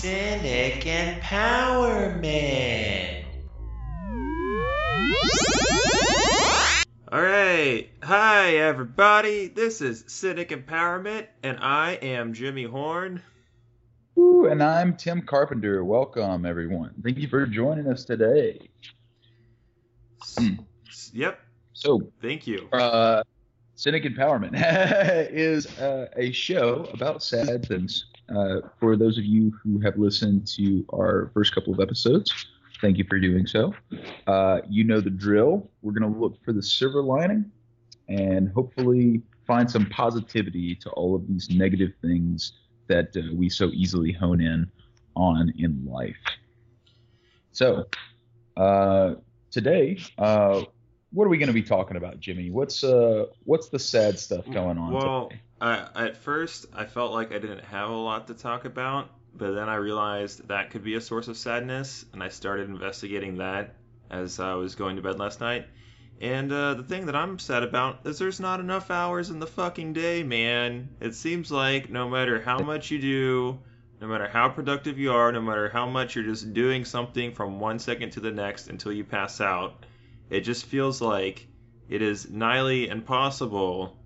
Cynic Empowerment. Alright, hi everybody, this is Cynic Empowerment, and I am Jimmy Horn. Ooh, and I'm Tim Carpenter. Welcome, everyone. Thank you for joining us today. Yep, So, thank you. uh, Cynic Empowerment is uh, a show about sad things. Uh, for those of you who have listened to our first couple of episodes, thank you for doing so. Uh, you know the drill. We're going to look for the silver lining and hopefully find some positivity to all of these negative things that uh, we so easily hone in on in life. So, uh, today, uh, what are we going to be talking about, Jimmy? What's uh, what's the sad stuff going on? Well, today? At first I felt like I didn't have a lot to talk about, but then I realized that could be a source of sadness, and I started investigating that as I was going to bed last night. And uh, the thing that I'm sad about is there's not enough hours in the fucking day, man. It seems like no matter how much you do, no matter how productive you are, no matter how much you're just doing something from one second to the next until you pass out, it just feels like it is nigh impossible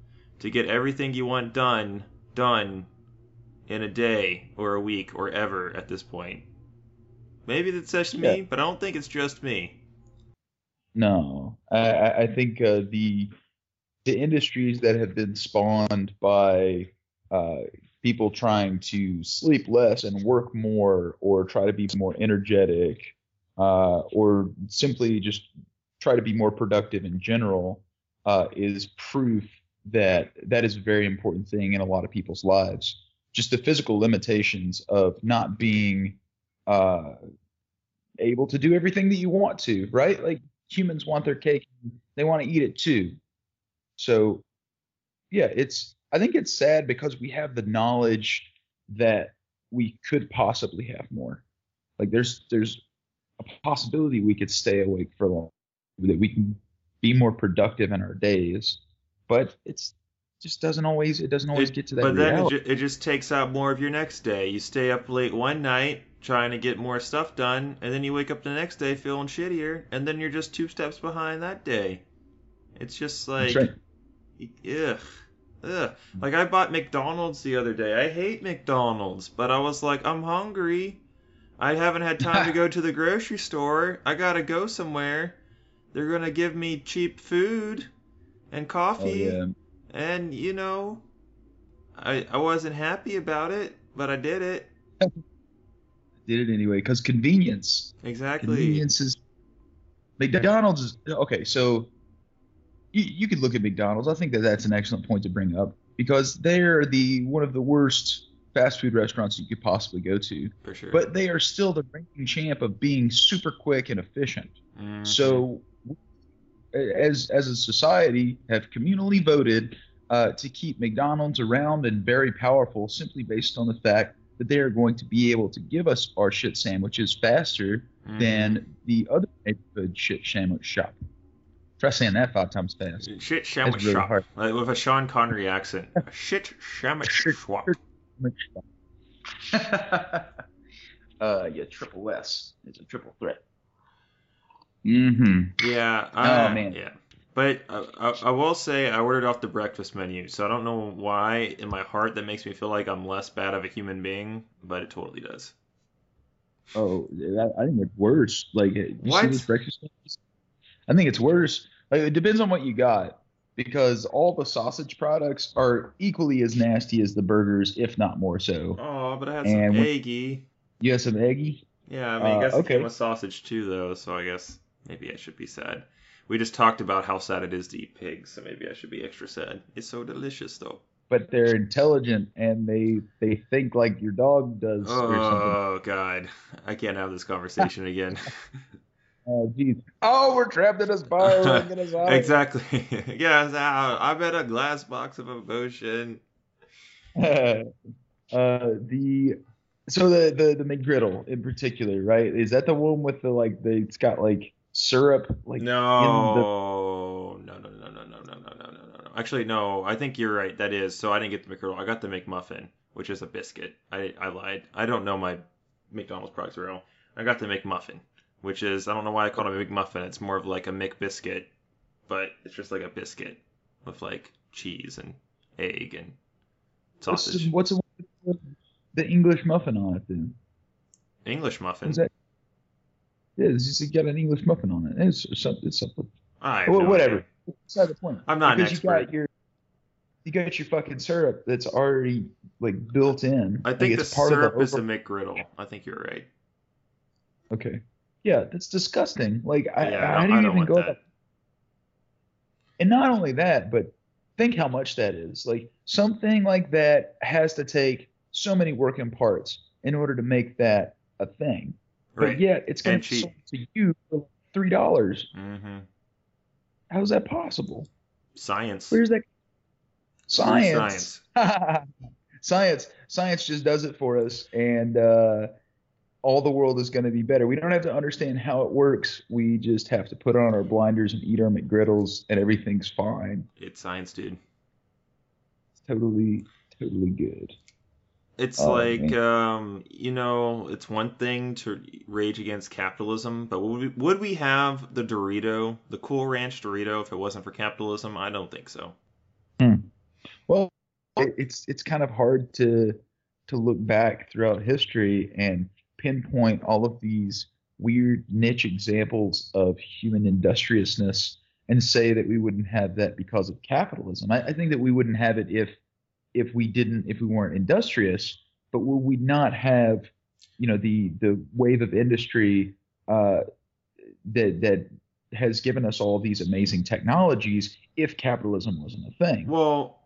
to get everything you want done done in a day or a week or ever at this point. Maybe that's just me, Yeah. but I don't think it's just me. No, I, I I think uh, the the industries that have been spawned by uh, people trying to sleep less and work more, or try to be more energetic, uh, or simply just try to be more productive in general, uh, is proof that that is a very important thing in a lot of people's lives. Just the physical limitations of not being uh, able to do everything that you want to, right? Like humans want their cake, they want to eat it too. So, yeah, it's I think it's sad because we have the knowledge that we could possibly have more. Like there's there's a possibility we could stay awake for long, that we can be more productive in our days, but it's just doesn't always it doesn't always It- get to that but then it, ju- it just takes out more of your next day. You stay up late one night trying to get more stuff done, and then you wake up the next day feeling shittier, and then you're just two steps behind that day. It's just like, right. ugh, ugh. Like I bought McDonald's the other day. I hate McDonald's, but I was like, I'm hungry. I haven't had time to go to the grocery store. I gotta go somewhere. They're gonna give me cheap food and Oh coffee yeah. and you know i i wasn't happy about it but i did it I Did it anyway because convenience. exactly Convenience is McDonald's is okay. So you, you could look at McDonald's. I think that that's an excellent point to bring up because they're the one of the worst fast food restaurants you could possibly go to, for sure but they are still the reigning champ of being super quick and efficient. Mhm. So as as a society have communally voted uh, to keep McDonald's around and very powerful simply based on the fact that they are going to be able to give us our shit sandwiches faster Mhm. than the other neighborhood shit sandwich shop. Try saying that five times fast. shit sandwich really shop hard. like with a sean connery accent shit sandwich shop uh, yeah, triple S. It's a triple threat. Mm-hmm. yeah Oh, I, man. yeah but I, I, I will say I ordered off the breakfast menu, so I don't know why in my heart that makes me feel like I'm less bad of a human being, but it totally does. Oh, I think it's worse. Like, you see What? this breakfast sandwiches? I think it's worse. Like, it depends on what you got because all the sausage products are equally as nasty as the burgers, if not more so. Oh, but I had some And when- eggy. You had some eggy? Yeah, I mean, I Uh, guess it okay. came with sausage too, though. So I guess maybe I should be sad. We just talked about how sad it is to eat pigs, so maybe I should be extra sad. It's so delicious, though. But they're intelligent and they they think like your dog does or. Oh God, I can't have this conversation again. Oh, geez. Oh, we're trapped in a spiral. Get us out. exactly. yes, I'm in a glass box of emotion. uh, the so the the the McGriddle in particular, right? Is that the one with the like the it's got like syrup like No, no, no, no, no, no, no, no, no, no, no. Actually, no. I think you're right. That is. So I didn't get the McGriddle. I got the McMuffin, which is a biscuit. I I lied. I don't know my McDonald's products well. I got the McMuffin, which is I don't know why I call it a McMuffin. It's more of like a McBiscuit, but it's just like a biscuit with like cheese and egg and sausage. What's, what's the English muffin on it then? English muffin. Is that? Yeah, it's got an English muffin on it. It's something. It's something. I Well, no whatever. Beside the point. I'm not an because you got your you got your fucking syrup that's already like built in. I Like, think the it's part syrup of the is a McGriddle. I think you're right. Okay. Yeah, that's disgusting. Like, I, Yeah, I how don't- I don't even go that. about? And not only that, but think how much that is. Like something like that has to take so many working parts in order to make that a thing. Right. But yet it's going And to be cheap. to you for three dollars. hmm How is that possible? Science. Where's that Where's science? science science just does it for us and uh, all the world is going to be better we don't have to understand how it works we just have to put on our blinders and eat our mcgriddles and everything's fine It's science, dude. it's totally totally good It's Oh, like, um, you know, it's one thing to rage against capitalism, but would we, would we have the Dorito, the Cool Ranch Dorito, if it wasn't for capitalism? I don't think so. well it's it's kind of hard to to look back throughout history and pinpoint all of these weird niche examples of human industriousness and say that we wouldn't have that because of capitalism. I, I think that we wouldn't have it if if we didn't if we weren't industrious, but would we not have you know the the wave of industry uh, that that has given us all these amazing technologies if capitalism wasn't a thing? Well,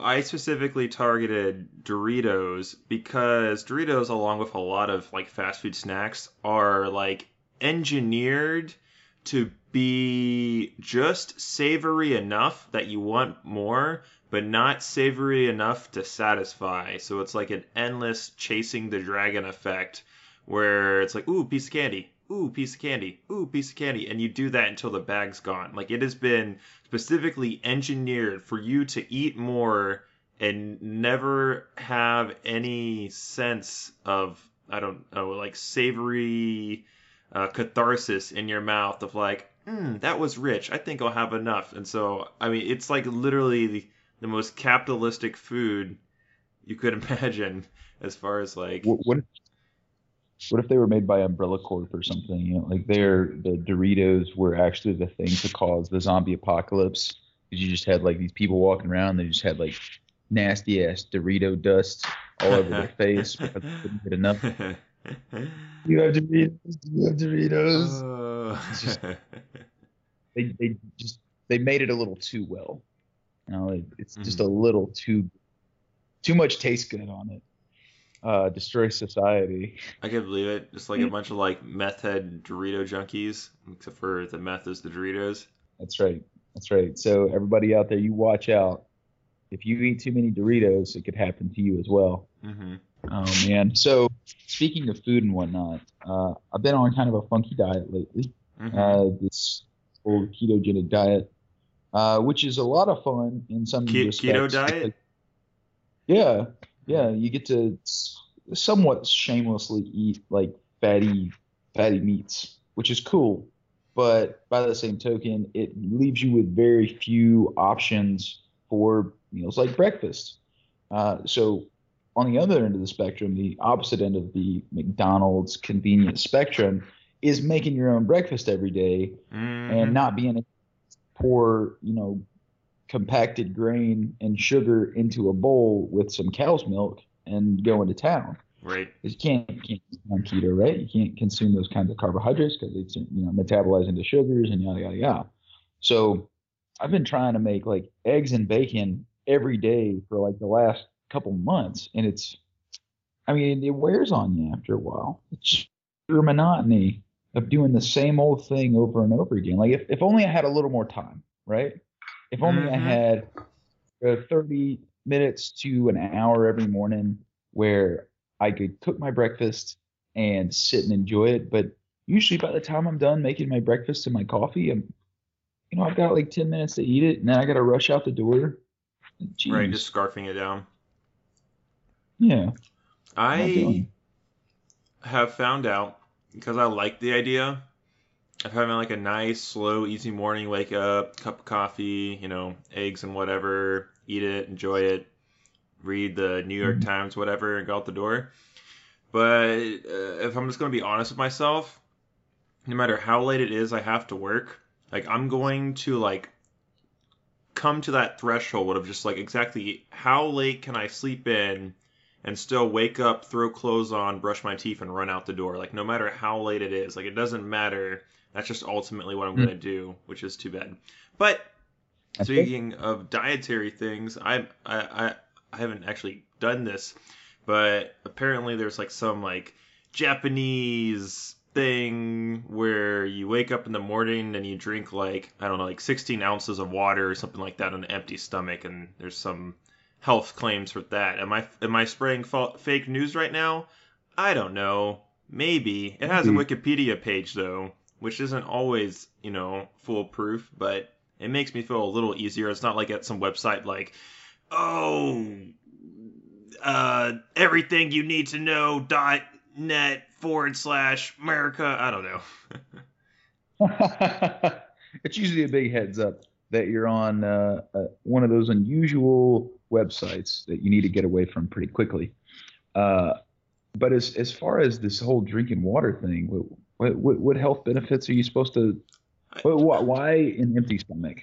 I specifically targeted Doritos because Doritos, along with a lot of like fast food snacks, are like engineered to be just savory enough that you want more, but not savory enough to satisfy. So it's like an endless chasing the dragon effect where it's like, ooh, piece of candy, ooh, piece of candy, ooh, piece of candy, and you do that until the bag's gone. Like it has been specifically engineered for you to eat more and never have any sense of I don't know like savory uh, catharsis in your mouth of like mm, that was rich I think I'll have enough and so I mean it's like literally the, the most capitalistic food you could imagine as far as like what, what if what if they were made by Umbrella Corp or something? You know, like they're the Doritos were actually the thing to cause the zombie apocalypse. Because you just had like these people walking around, they just had like nasty ass Dorito dust all over their face because they couldn't get enough. You have Doritos. You have Doritos. It's just- They they just they made it a little too well. You know, it, it's just a little too too much taste good on it. Uh, destroy society. I can't believe it. Just like a bunch of like meth head Dorito junkies, except for the meth is the Doritos. That's right. That's right. So everybody out there, you watch out. If you eat too many Doritos, it could happen to you as well. hmm Oh man. So speaking of food and whatnot, uh, I've been on kind of a funky diet lately. hmm Uh, this old ketogenic diet, uh, which is a lot of fun in some Ke- respects. keto diet? Yeah, yeah. You get to somewhat shamelessly eat like fatty, fatty meats, which is cool. But by the same token, it leaves you with very few options for meals like breakfast. Uh, so on the other end of the spectrum, the opposite end of the McDonald's convenience spectrum is making your own breakfast every day Mm-hmm. and not being able to pour, you know, compacted grain and sugar into a bowl with some cow's milk and go into town. right. you can't, you can't on keto, right? You can't consume those kinds of carbohydrates because it's you know metabolize into sugars and yada yada yada. So I've been trying to make like eggs and bacon every day for like the last couple months, and it's, I mean, it wears on you after a while. It's your monotony of doing the same old thing over and over again. Like if, if only I had a little more time, right? If only I Mhm. had uh, 30 minutes to an hour every morning where I could cook my breakfast and sit and enjoy it. But usually by the time I'm done making my breakfast and my coffee, I'm, you know, I've got like 10 minutes to eat it and then I got to rush out the door. Jeez. Right. Just scarfing it down. Yeah. I have found out because I like the idea of having like a nice, slow, easy morning. Wake up, cup of coffee, you know, eggs and whatever. Eat it, enjoy it, read the New York Mhm. Times, whatever, and go out the door. But uh, if I'm just going to be honest with myself, no matter how late it is, I have to work. Like I'm going to like come to that threshold of just like exactly how late can I sleep in and still wake up, throw clothes on, brush my teeth, and run out the door. Like no matter how late it is, like it doesn't matter. That's just ultimately what I'm Mm. going to do, which is too bad. But speaking of dietary things, I I I, I haven't actually done this, but apparently there's like some like Japanese thing where you wake up in the morning and you drink like I don't know like 16 ounces of water or something like that on an empty stomach, and there's some health claims for that. Am I am I spraying fa- fake news right now? I don't know. Maybe it has a Wikipedia page though, which isn't always you know foolproof, but it makes me feel a little easier. It's not like at some website like, oh, uh, everything you need to know dot net forward slash America. I don't know. it's usually a big heads up that you're on uh, uh, one of those unusual websites that you need to get away from pretty quickly. Uh, but as as far as this whole drinking water thing, what what, what health benefits are you supposed to? Why, why an empty stomach?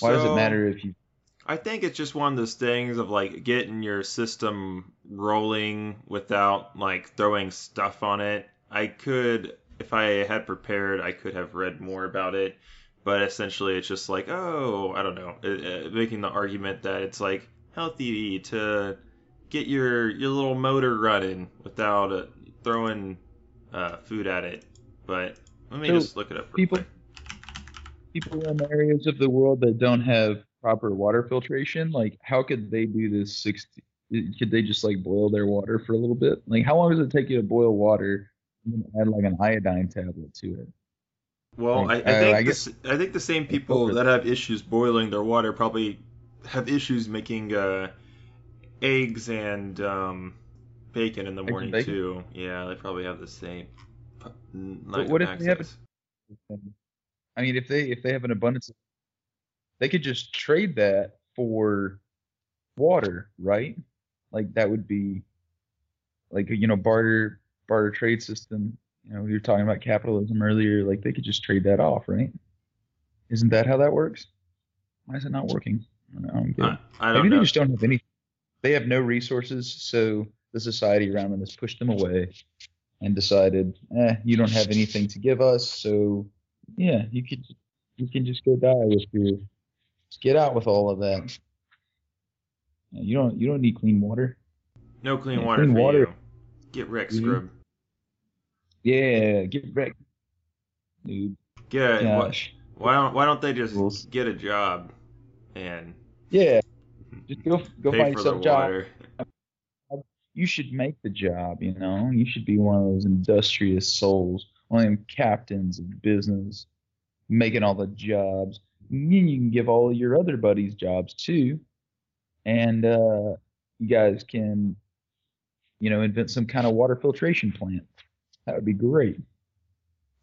Why does it matter if you? I think it's just one of those things of like getting your system rolling without like throwing stuff on it. I could, if I had prepared, I could have read more about it. But essentially, it's just like, oh, I don't know, uh, uh, making the argument that it's like healthy to get your your little motor running without uh, throwing uh, food at it. But let me So, just look it up. People- quick. people in areas of the world that don't have proper water filtration, like how could they do this 60 could they just like boil their water for a little bit? Like how long does it take you to boil water and add like an iodine tablet to it? Well, I, I think uh, I the, guess- s- I think the same people that have issues boiling their water probably have issues making uh, eggs and um, bacon in the and morning too. Yeah, they probably have the same. But what if they have a- access. I mean, if they if they have an abundance, of, they could just trade that for water, right? Like that would be like you know barter barter trade system. You know, we were talking about capitalism earlier. Like they could just trade that off, right? Isn't that how that works? Why is it not working? I don't, get it. I, I don't Maybe know. they just don't have any. They have no resources, so the society around them has pushed them away and decided, eh, you don't have anything to give us, so yeah, you could you can just go die with your just get out with all of that. You don't you don't need clean water. No clean Yeah, water clean water. you. Get Rick Mhm. scrub. Yeah, get wrecked, dude. Get why, why don't why don't they just Rules. get a job and Yeah, just go go find the some job. you should make the job, you know. You should be one of those industrious souls, one of them captains of business, making all the jobs. And then you can give all your other buddies jobs too. And uh, you guys can, you know, invent some kind of water filtration plant. That would be great.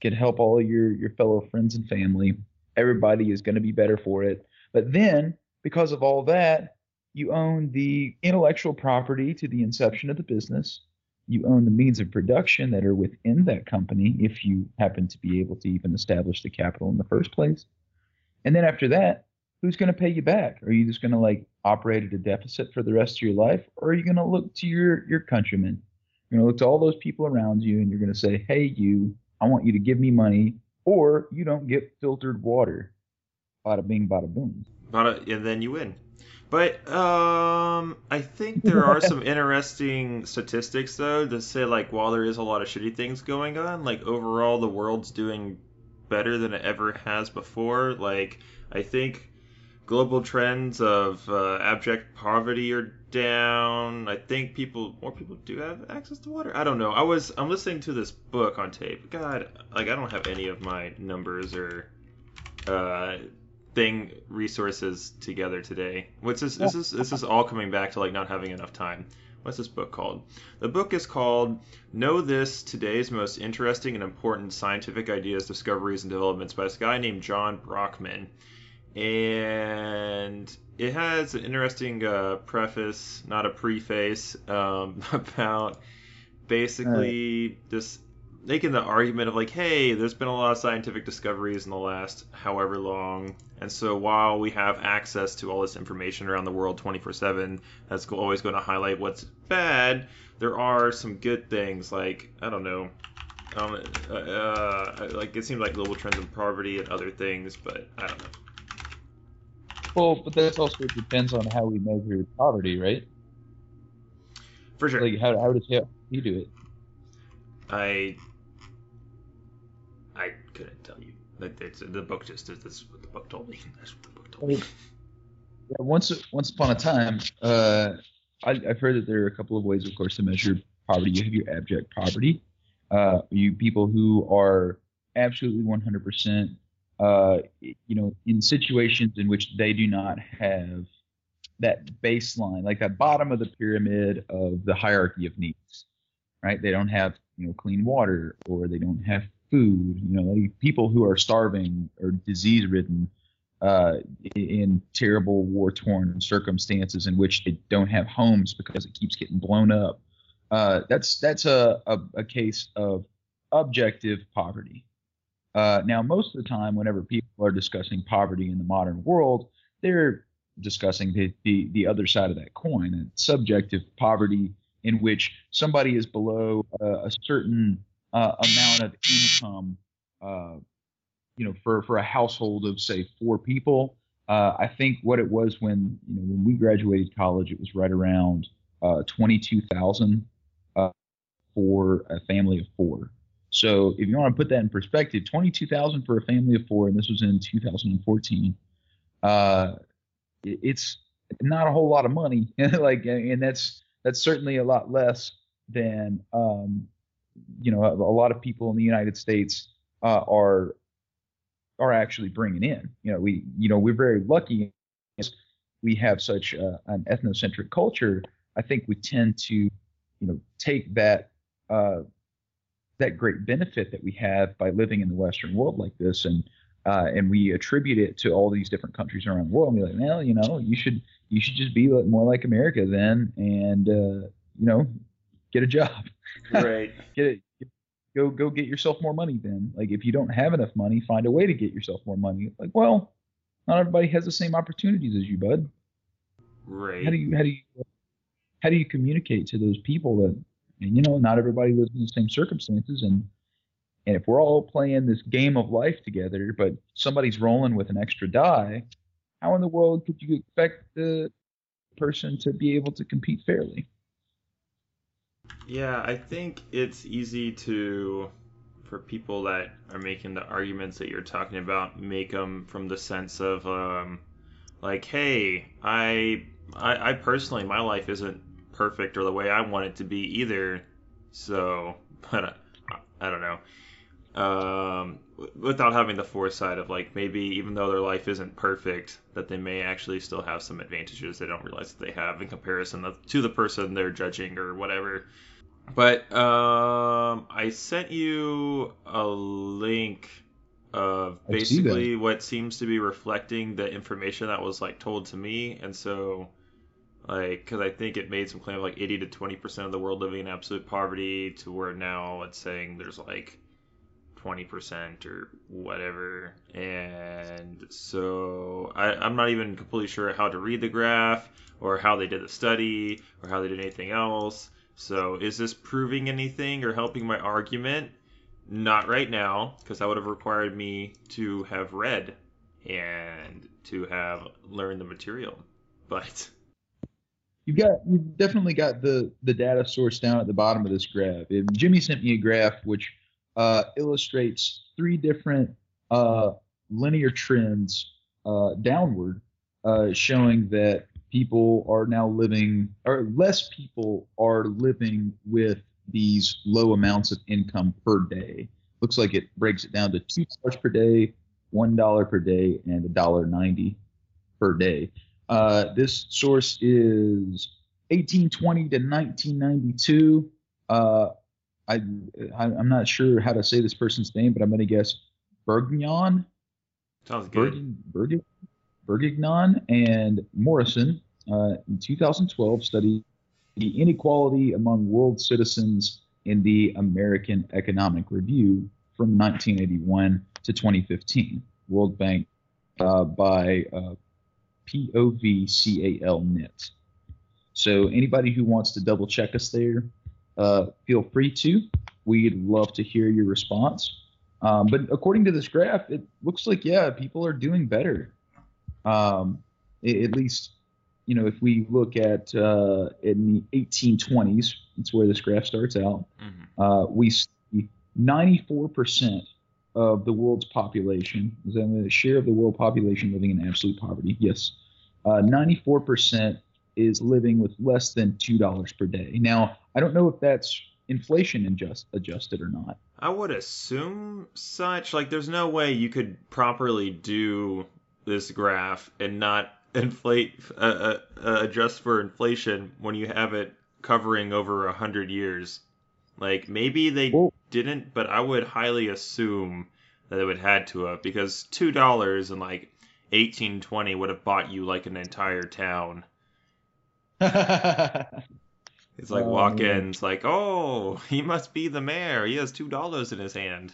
Could help all your, your fellow friends and family. Everybody is going to be better for it. But then, because of all that, you own the intellectual property to the inception of the business. You own the means of production that are within that company if you happen to be able to even establish the capital in the first place. And then after that, who's going to pay you back? Are you just going to like operate at a deficit for the rest of your life? Or are you going to look to your, your countrymen? You're going to look to all those people around you and you're going to say, hey, you, I want you to give me money or you don't get filtered water. Bada bing, bada boom. But and then you win. But um, I think there are some interesting statistics though to say like while there is a lot of shitty things going on, like overall the world's doing better than it ever has before. Like I think global trends of uh, abject poverty are down. I think people more people do have access to water. I don't know. I was I'm listening to this book on tape. God, like I don't have any of my numbers or uh thing resources together today. What's this? This is this is all coming back to like not having enough time. what's this book called? The book is called Know This Today's Most Interesting and Important Scientific Ideas, Discoveries, and Developments by this guy named John Brockman. And it has an interesting uh, preface, not a preface, um, about basically right. just making the argument of like, hey, there's been a lot of scientific discoveries in the last however long, and so while we have access to all this information around the world 24/7, that's always going to highlight what's bad. There are some good things, like I don't know, um, uh, uh, like it seems like global trends in poverty and other things, but I don't know. Well, but that also depends on how we measure poverty, right? For sure. Like how how does he do it? I I It's, the book just that's what the book told me. That's what the book told me. Yeah, once once upon a time, uh, I, have heard that there are a couple of ways, of course, to measure poverty. You have your abject poverty. Uh, you people who are absolutely 100%, uh, you know, in situations in which they do not have that baseline, like that bottom of the pyramid of the hierarchy of needs, right? They don't have, you know, clean water, or they don't have food. You know, like people who are starving or disease ridden uh, in terrible war torn circumstances in which they don't have homes because it keeps getting blown up. Uh, that's that's a, a, a, case of objective poverty. Uh, now, most of the time, whenever people are discussing poverty in the modern world, they're discussing the, the, the other side of that coin, and subjective poverty in which somebody is below a certain uh, amount of income, uh, you know, for for a household of say four people. Uh, I think what it was when you know when we graduated college, it was right around uh, twenty two thousand uh, for a family of four. So if you want to put that in perspective, twenty two thousand for a family of four, and this was in two thousand and fourteen. Uh, it's not a whole lot of money, like, and that's that's certainly a lot less than um, you know, a, lot of people in the United States uh, are are actually bringing in. You know, we you know we're very lucky. We have such uh, an ethnocentric culture. I think we tend to, you know, take that uh, that great benefit that we have by living in the Western world like this, and uh, and we attribute it to all these different countries around the world. And we're like, well, you know, you should you should just be more like America then, and uh, you know, get a job. Right. get it. Go go get yourself more money then. Like if you don't have enough money, find a way to get yourself more money. Like, well, not everybody has the same opportunities as you, bud. Right. How do you how do you how do you communicate to those people that and you know, not everybody lives in the same circumstances and and if we're all playing this game of life together, but somebody's rolling with an extra die, how in the world could you expect the person to be able to compete fairly? Yeah, I think it's easy to, for people that are making the arguments that you're talking about, make them from the sense of, um, like, hey, I, I, I personally, my life isn't perfect or the way I want it to be either. So, but I, I don't know. Um, without having the foresight of like maybe even though their life isn't perfect, that they may actually still have some advantages they don't realize that they have in comparison to the person they're judging or whatever. But um, I sent you a link of basically what seems to be reflecting the information that was like told to me, and so like because I think it made some claim of like 80 to 20 percent of the world living in absolute poverty, to where now it's saying there's like 20% or whatever. And so I, I'm not even completely sure how to read the graph or how they did the study or how they did anything else. So is this proving anything or helping my argument? Not right now, because that would have required me to have read and to have learned the material. But you've got you've definitely got the the data source down at the bottom of this graph. Jimmy sent me a graph which uh, illustrates three different uh, linear trends uh, downward, uh, showing that people are now living, or less people are living with these low amounts of income per day. Looks like it breaks it down to two dollars per day, one dollar per day, and a dollar ninety per day. Uh, this source is 1820 to 1992. I, I am not sure how to say this person's name, but I'm going to guess Bergnon. Sounds good. Berg, Bergignon and Morrison uh, in 2012 studied the inequality among world citizens in the American Economic Review from 1981 to 2015. World Bank uh, by uh, PovcalNet. So anybody who wants to double check us there, uh, feel free to. We'd love to hear your response. Um, but according to this graph, it looks like yeah, people are doing better. Um, at least, you know, if we look at uh, in the 1820s, that's where this graph starts out. Mm-hmm. Uh, we see 94% of the world's population, is that the share of the world population living in absolute poverty? Yes, uh, 94% is living with less than two dollars per day. Now, I don't know if that's inflation adjust, adjusted or not. I would assume such. Like, there's no way you could properly do this graph and not inflate uh, uh, uh, adjust for inflation when you have it covering over a hundred years. Like maybe they well, didn't, but I would highly assume that it would had to have because two dollars and like eighteen twenty would have bought you like an entire town. It's like walk in, it's like, oh, he must be the mayor. He has two dollars in his hand.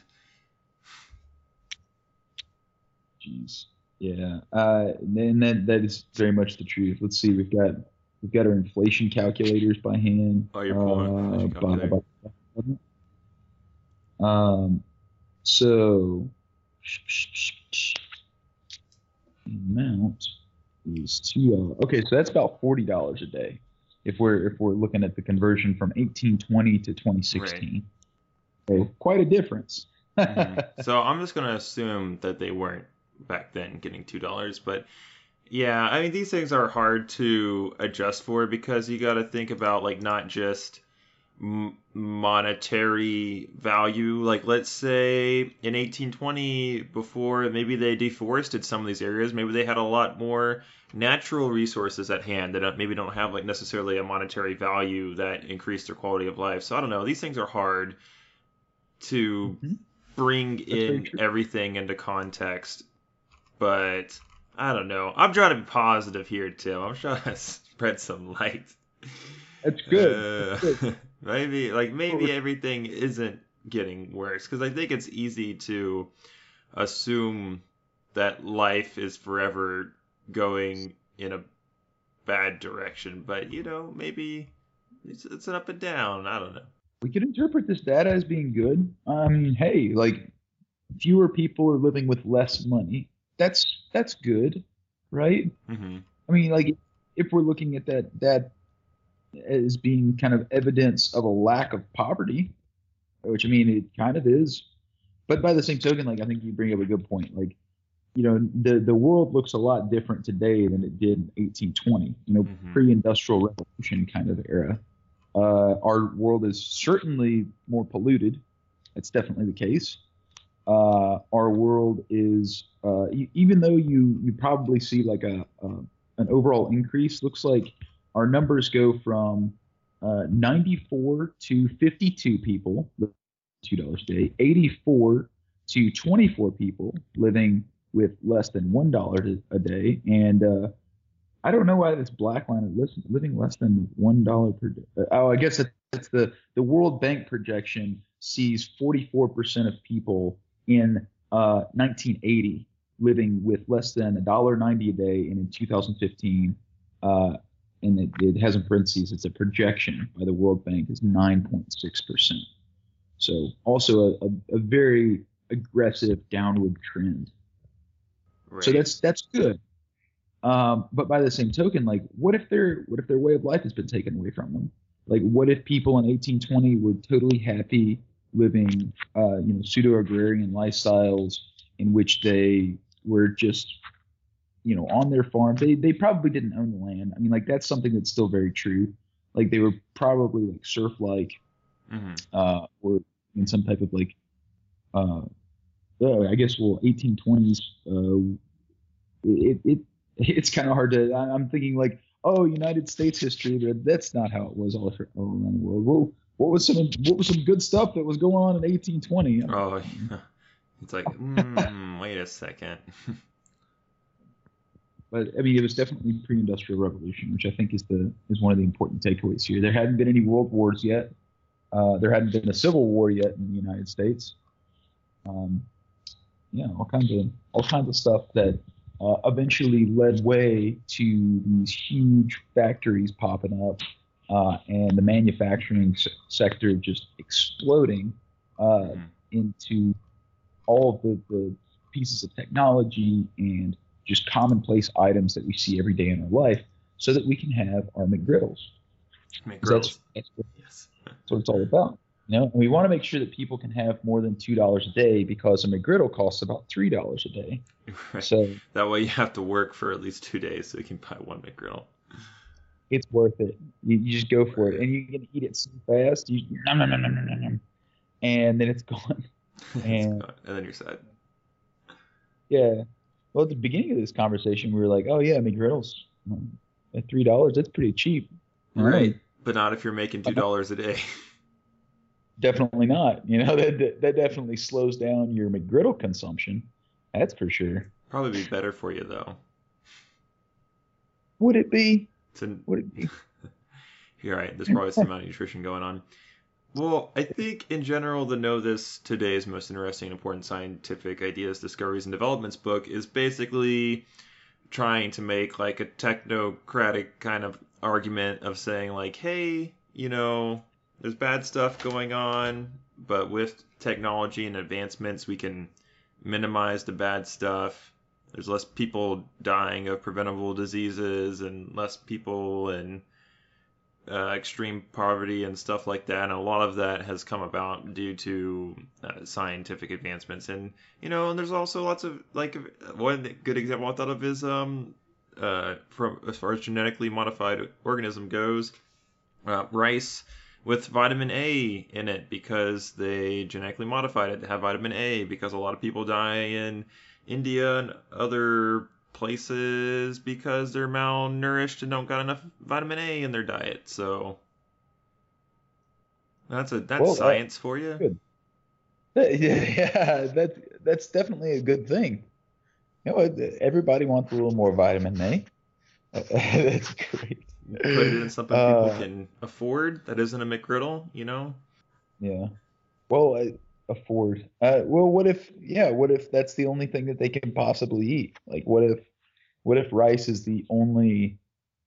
Jeez. Yeah, uh, and that that is very much the truth. Let's see, we've got we've got our inflation calculators by hand. Oh, you're pulling uh, by, by, um, so amount is two dollars. Okay, so that's about forty dollars a day if we're if we're looking at the conversion from 1820 to 2016. Right. So quite a difference. mm-hmm. So I'm just gonna assume that they weren't back then getting two dollars. But yeah, I mean these things are hard to adjust for because you got to think about like not just m- monetary value. Like let's say in 1820, before maybe they deforested some of these areas, maybe they had a lot more natural resources at hand that maybe don't have like necessarily a monetary value that increase their quality of life. So I don't know. These things are hard to mm-hmm. bring That's in everything into context but I don't know. I'm trying to be positive here, Tim. I'm trying to spread some light. That's good. Uh, That's good. maybe like maybe everything isn't getting worse because I think it's easy to assume that life is forever going in a bad direction, but you know maybe it's, it's an up and down. I don't know. We could interpret this data as being good. I mean, hey, like fewer people are living with less money that's that's good, right? Mm-hmm. I mean, like if we're looking at that that as being kind of evidence of a lack of poverty, which I mean it kind of is, but by the same token, like I think you bring up a good point, like you know the the world looks a lot different today than it did in 1820 you know mm-hmm. pre-industrial revolution kind of era. Uh, our world is certainly more polluted. That's definitely the case. Uh, our world is uh, even though you you probably see like a, a, an overall increase, looks like our numbers go from uh, 94 to 52 people, living two dollars a day, 84 to 24 people living with less than one dollar a day, and uh, I don't know why this black line is living less than one dollar per day. Uh, oh, I guess it's the the World Bank projection sees 44% of people in uh, 1980 living with less than $1.90 a day, and in 2015, uh, and it, it, has in parentheses, it's a projection by the World Bank is 9.6%. So also a, a, a very aggressive downward trend. Right. So that's that's good. Um, but by the same token, like what if their what if their way of life has been taken away from them? Like what if people in 1820 were totally happy living, uh, you know, pseudo agrarian lifestyles in which they were just, you know, on their farm. They they probably didn't own the land. I mean, like that's something that's still very true. Like they were probably like serf like, mm-hmm. uh, or in some type of like, uh, I guess well, 1820s. Uh, it it it's kind of hard to. I'm thinking like oh, United States history, but that's not how it was all, all around the world. What, what was some what was some good stuff that was going on in 1820? Oh, yeah. it's like, mm, wait a second. but I mean, it was definitely pre-industrial revolution, which I think is the is one of the important takeaways here. There hadn't been any world wars yet. Uh, there hadn't been a civil war yet in the United States. Um, yeah, all kinds of all kinds of stuff that uh, eventually led way to these huge factories popping up uh, and the manufacturing se- sector just exploding uh, mm-hmm. into all of the, the pieces of technology and just commonplace items that we see every day in our life so that we can have our McGriddles. McGriddles. That's, that's, what, yes. that's what it's all about. You know, and we want to make sure that people can have more than two dollars a day because a McGriddle costs about three dollars a day. Right. So that way you have to work for at least two days so you can buy one McGriddle. It's worth it. You, you just go for it, and you can eat it so fast. You nom, nom, nom, nom, nom, nom, and then it's gone. And, and then you're sad. Yeah. Well, at the beginning of this conversation, we were like, "Oh yeah, McGriddles uh, at three dollars. That's pretty cheap." Right. But not if you're making two dollars a day definitely not. You know that that definitely slows down your McGriddle consumption. That's for sure. Probably be better for you though. Would it be? An... Would it be? You're right. There's probably some amount of nutrition going on. Well, I think in general, the Know This Today's Most Interesting and Important Scientific Ideas, Discoveries, and Developments book is basically trying to make like a technocratic kind of argument of saying, like, hey, you know, there's bad stuff going on, but with technology and advancements, we can minimize the bad stuff. There's less people dying of preventable diseases and less people in uh, extreme poverty and stuff like that. And a lot of that has come about due to uh, scientific advancements. And, you know, and there's also lots of, like, one good example I thought of is, um, uh, from as far as genetically modified organism goes, uh, rice with vitamin A in it because they genetically modified it to have vitamin A because a lot of people die in India and other places because they're malnourished and don't got enough vitamin A in their diet. So that's a that's well, science for you. Good. Yeah, that that's definitely a good thing. You know, everybody wants a little more vitamin A. that's great put it in something uh, people can afford that isn't a McGriddle, you know? Yeah. Well, I, afford. Uh, well, what if? Yeah, what if that's the only thing that they can possibly eat? Like, what if? What if rice is the only,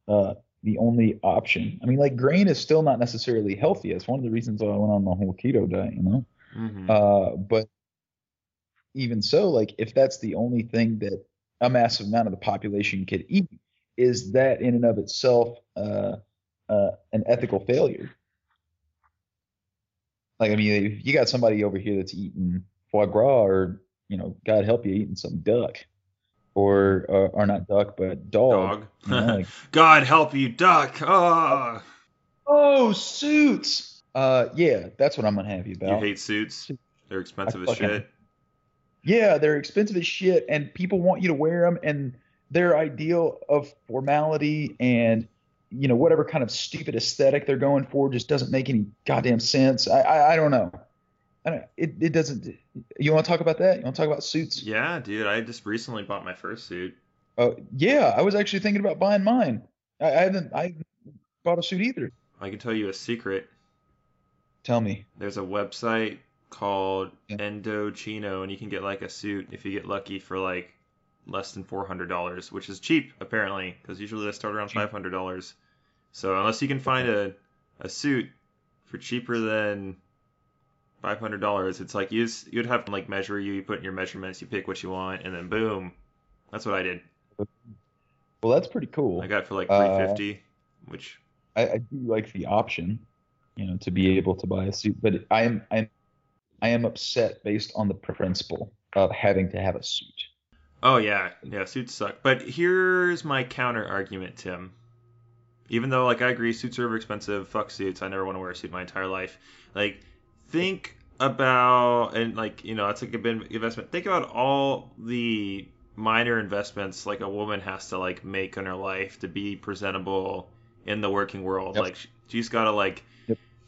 uh, the only option? I mean, like grain is still not necessarily healthy. It's one of the reasons why I went on the whole keto diet. You know. Mm-hmm. Uh, but even so, like if that's the only thing that a massive amount of the population could eat, is that in and of itself uh, uh, an ethical failure? Like, I mean, if you got somebody over here that's eating foie gras, or you know, God help you, eating some duck, or or, or not duck, but dog. Dog. You know, like, God help you, duck. Oh. Oh, suits. Uh, yeah, that's what I'm gonna have you about. You hate suits? They're expensive I as fucking, shit. Yeah, they're expensive as shit, and people want you to wear them, and their ideal of formality and you know whatever kind of stupid aesthetic they're going for just doesn't make any goddamn sense. I I, I don't know. I don't, it it doesn't. You want to talk about that? You want to talk about suits? Yeah, dude. I just recently bought my first suit. Oh yeah, I was actually thinking about buying mine. I, I haven't I bought a suit either. I can tell you a secret. Tell me. There's a website called yeah. Indochino, and you can get like a suit if you get lucky for like less than four hundred dollars, which is cheap apparently, because usually they start around five hundred dollars. So unless you can find a a suit for cheaper than five hundred dollars, it's like you you'd have to like measure you, you put in your measurements, you pick what you want, and then boom, that's what I did. Well, that's pretty cool. I got for like three fifty, uh, which I, I do like the option, you know, to be able to buy a suit, but I am I am I am upset based on the principle of having to have a suit. Oh yeah, yeah, suits suck. But here's my counter argument, Tim. Even though like I agree, suits are expensive. Fuck suits. I never want to wear a suit my entire life. Like, think about and like you know that's like a big investment. Think about all the minor investments like a woman has to like make in her life to be presentable in the working world. Yep. Like she's got to like.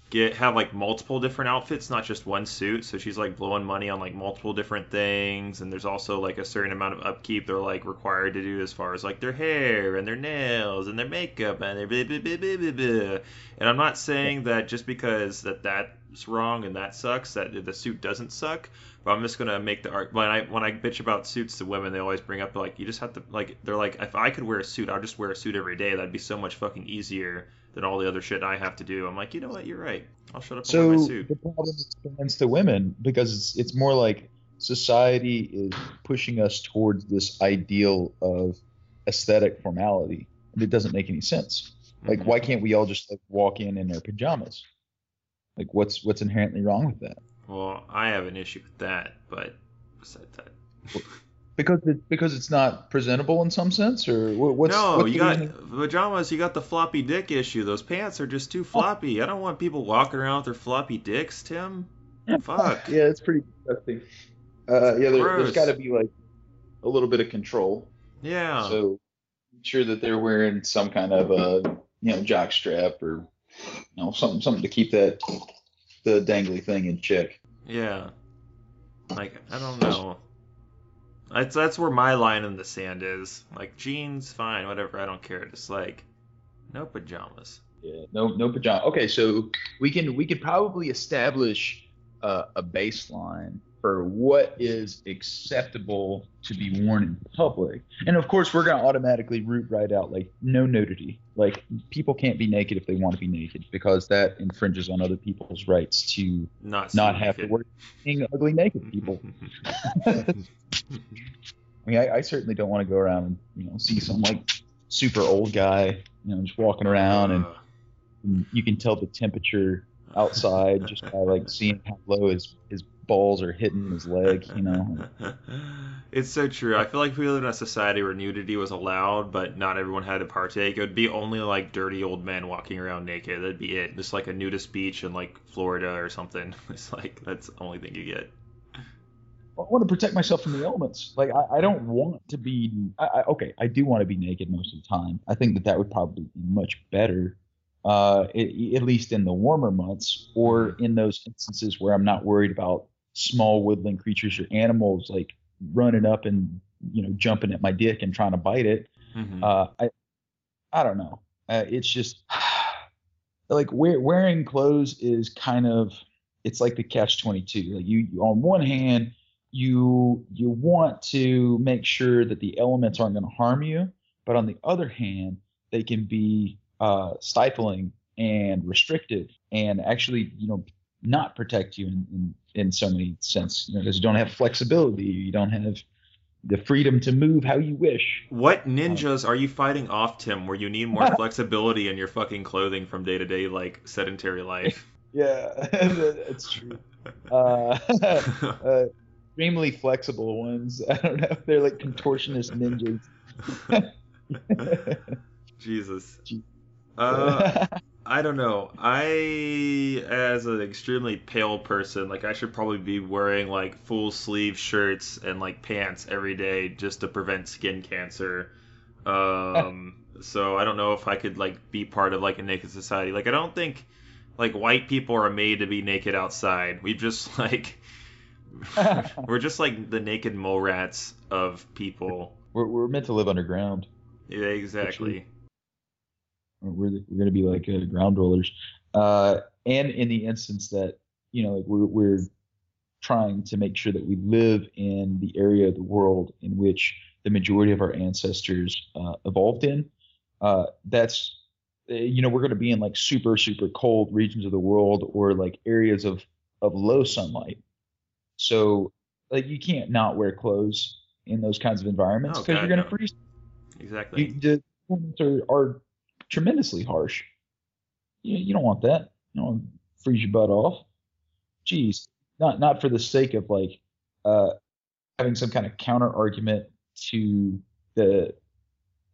Get have like multiple different outfits, not just one suit. So she's like blowing money on like multiple different things, and there's also like a certain amount of upkeep they're like required to do as far as like their hair and their nails and their makeup and their blah, blah, blah, blah, blah, blah. And I'm not saying that just because that that's wrong and that sucks that the suit doesn't suck. But I'm just gonna make the art when I when I bitch about suits to women, they always bring up like you just have to like they're like if I could wear a suit, I'd just wear a suit every day. That'd be so much fucking easier than all the other shit I have to do. I'm like, you know what, you're right. I'll shut up and So wear my suit. the problem extends to women because it's, it's more like society is pushing us towards this ideal of aesthetic formality, and it doesn't make any sense. Like, Mhm. why can't we all just like walk in in our pajamas? Like, what's what's inherently wrong with that? Well, I have an issue with that, but besides that. Because it, because it's not presentable in some sense, or what- what's no, what's you the got reason? pajamas. You got the floppy dick issue. Those pants are just too floppy. I don't want people walking around with their floppy dicks, Tim. Fuck. Yeah, it's pretty disgusting. Uh, yeah, there, there's got to be like a little bit of control. Yeah. So make sure that they're wearing some kind of a you know jock strap or you know something something to keep that the dangly thing in check. Yeah. Like I don't know. That's that's where my line in the sand is. Like jeans, fine, whatever. I don't care. Just like no pajamas. Yeah, no no pajama. Okay, so we can we could probably establish uh, a baseline for what is acceptable to be worn in public, and of course we're gonna automatically root right out like no nudity. Like people can't be naked if they want to be naked because that infringes on other people's rights to Not not have to naked. worry being ugly naked people. I mean, I, I certainly don't want to go around and you know see some like super old guy, you know, just walking around and, Uh, and you can tell the temperature outside just by like seeing how low his his balls are hitting his leg, you know. it's so true. I feel like if we live in a society where nudity was allowed, but not everyone had to partake, it would be only like dirty old men walking around naked. That'd be it. Just like a nudist beach in like Florida or something. It's like that's the only thing you get. I want to protect myself from the elements. Like I, I don't want to be. I, I, okay, I do want to be naked most of the time. I think that that would probably be much better, uh, at least in the warmer months, or in those instances where I'm not worried about small woodland creatures or animals like running up and you know jumping at my dick and trying to bite it. Mhm. Uh, I I don't know. Uh, it's just like wear, wearing clothes is kind of it's like the catch 22 like you, you on one hand you you want to make sure that the elements aren't going to harm you but on the other hand they can be uh, stifling and restrictive and actually you know not protect you in, in, in so many sense you know because you don't have flexibility you don't have the freedom to move how you wish What ninjas are you fighting off, Tim, where you need more flexibility in your fucking clothing from day to day, like sedentary life? Yeah, that's true. Uh, uh, extremely flexible ones. I don't know. They're like contortionist ninjas. Jesus. Uh, I don't know. I, as an extremely pale person, like I should probably be wearing like full sleeve shirts and like pants every day just to prevent skin cancer. Um, so I don't know if I could like be part of like a naked society. Like I don't think like white people are made to be naked outside. We just like we're just like the naked mole rats of people. we're, we're meant to live underground. Yeah, exactly. We're, we're going to be like uh, ground dwellers. Uh, and in the instance that, you know, like we're, we're trying to make sure that we live in the area of the world in which the majority of our ancestors uh, evolved in, uh, that's, uh, you know, we're going to be in like super, super cold regions of the world or like areas of, of low sunlight. So, like, you can't not wear clothes in those kinds of environments Oh, because God, you're going to freeze Exactly. you, the are, are tremendously harsh. You, you don't want that. You don't want to freeze your butt off. Jeez, not not for the sake of like uh, having some kind of counter argument to the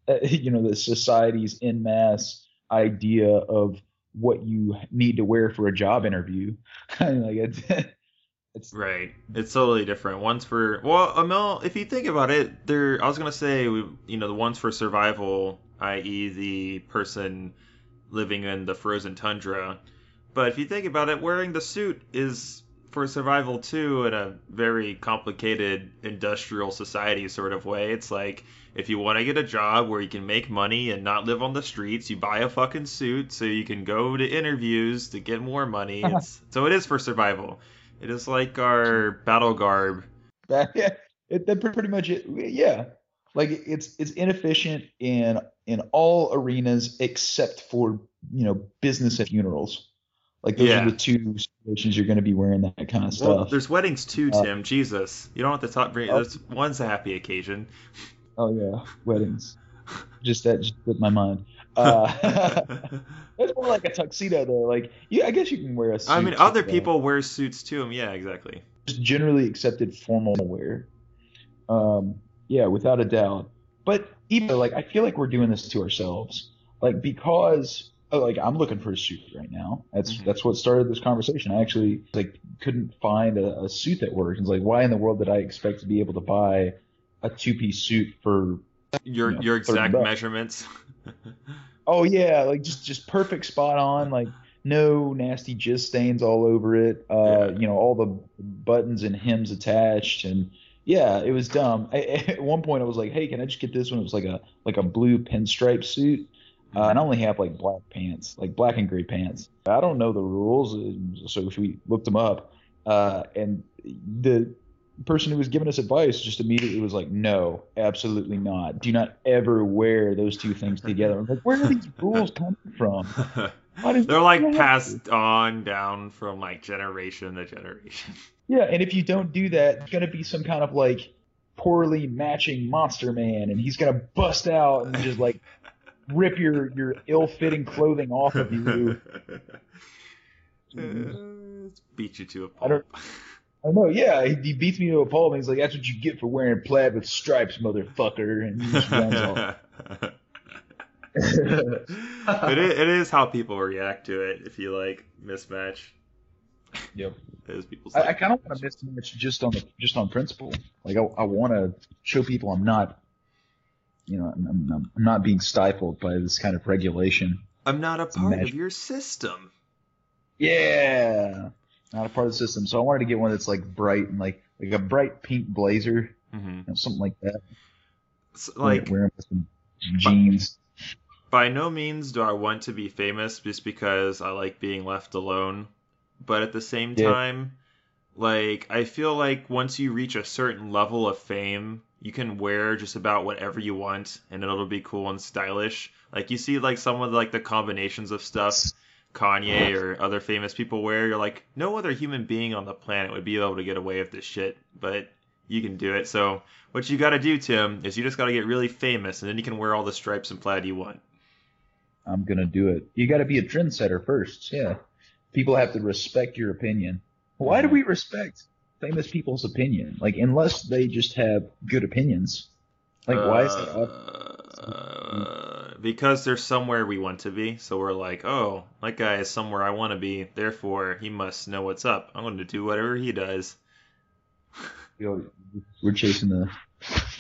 uh, you know the society's in mass idea of what you need to wear for a job interview. like it's, It's Right. It's totally different. One's for well, Amel. If you think about it, there. I was gonna say, you know, the ones for survival, i.e., the person living in the frozen tundra. But if you think about it, wearing the suit is for survival too, in a very complicated industrial society sort of way. It's like if you want to get a job where you can make money and not live on the streets, you buy a fucking suit so you can go to interviews to get more money. It's, so it is for survival. It is like our battle garb. That, yeah, it, that pretty much it. Yeah, like it's it's inefficient in in all arenas except for you know business and funerals. Like those Yeah. are the two situations you're going to be wearing that kind of Well, stuff. there's weddings too, Uh, Tim. Jesus, you don't have to talk. Bring, Oh. there's one's a happy occasion. oh yeah, weddings. just that just slipped my mind. Uh, it's more like a tuxedo though. Like yeah, I guess you can wear a suit. I mean, other uh, people wear suits too. Yeah, exactly. just generally accepted formal wear. Um, yeah, without a doubt. But even like I feel like we're doing this to ourselves, like because oh, like I'm looking for a suit right now. That's Mhm. that's what started this conversation. I actually like couldn't find a, a suit that works. It's like why in the world did I expect to be able to buy a two piece suit for? Your Yeah, your exact measurements. Oh yeah, like just just perfect spot on, like no nasty jizz stains all over it. Uh, Yeah. you know all the buttons and hems attached, and yeah, it was dumb. I, at one point, I was like, "Hey, can I just get this one?" It was like a like a blue pinstripe suit, uh, and I only have like black pants, like black and gray pants. I don't know the rules, so we looked them up, uh, and the person who was giving us advice just immediately was like, "No, absolutely not. Do not ever wear those two things together." I'm like, "Where are these rules coming from?" Why does- They're like passed on down from like generation to generation. Yeah, and if you don't do that, it's gonna be some kind of like poorly matching monster man, and he's gonna bust out and just like rip your your ill-fitting clothing off of you. Uh, beat you to a I don't- pulp. I know, yeah, he, he beats me to a pulp, and he's like, "That's what you get for wearing plaid with stripes, motherfucker," and he just runs off. it, is, it is how people react to it if you like mismatch. Yep. It is people's. I, I kind of want to mismatch just on the just on principle. Like I, I want to show people I'm not, you know, I'm, I'm, I'm not being stifled by this kind of regulation. I'm not a part of your system. Yeah, not a part of the system. So I wanted to get one that's like bright and like like a bright pink blazer, hmm you know, something like that. like wearing some jeans. By no means do I want to be famous just because I like being left alone. But at the same Yeah. time, like I feel like once you reach a certain level of fame, you can wear just about whatever you want and it'll be cool and stylish. Like you see like some of like the combinations of stuff Kanye or other famous people wear, you're like, no other human being on the planet would be able to get away with this shit, but you can do it. So what you gotta do, Tim, is you just gotta get really famous and then you can wear all the stripes and plaid you want. I'm gonna do it. You got to be a trendsetter first. Yeah, people have to respect your opinion. Why do we respect famous people's opinion? Like unless they just have good opinions. Like why is that? up? Uh, because there's somewhere we want to be, so we're like, oh, that guy is somewhere I want to be. Therefore, he must know what's up. I'm going to do whatever he does. We're chasing the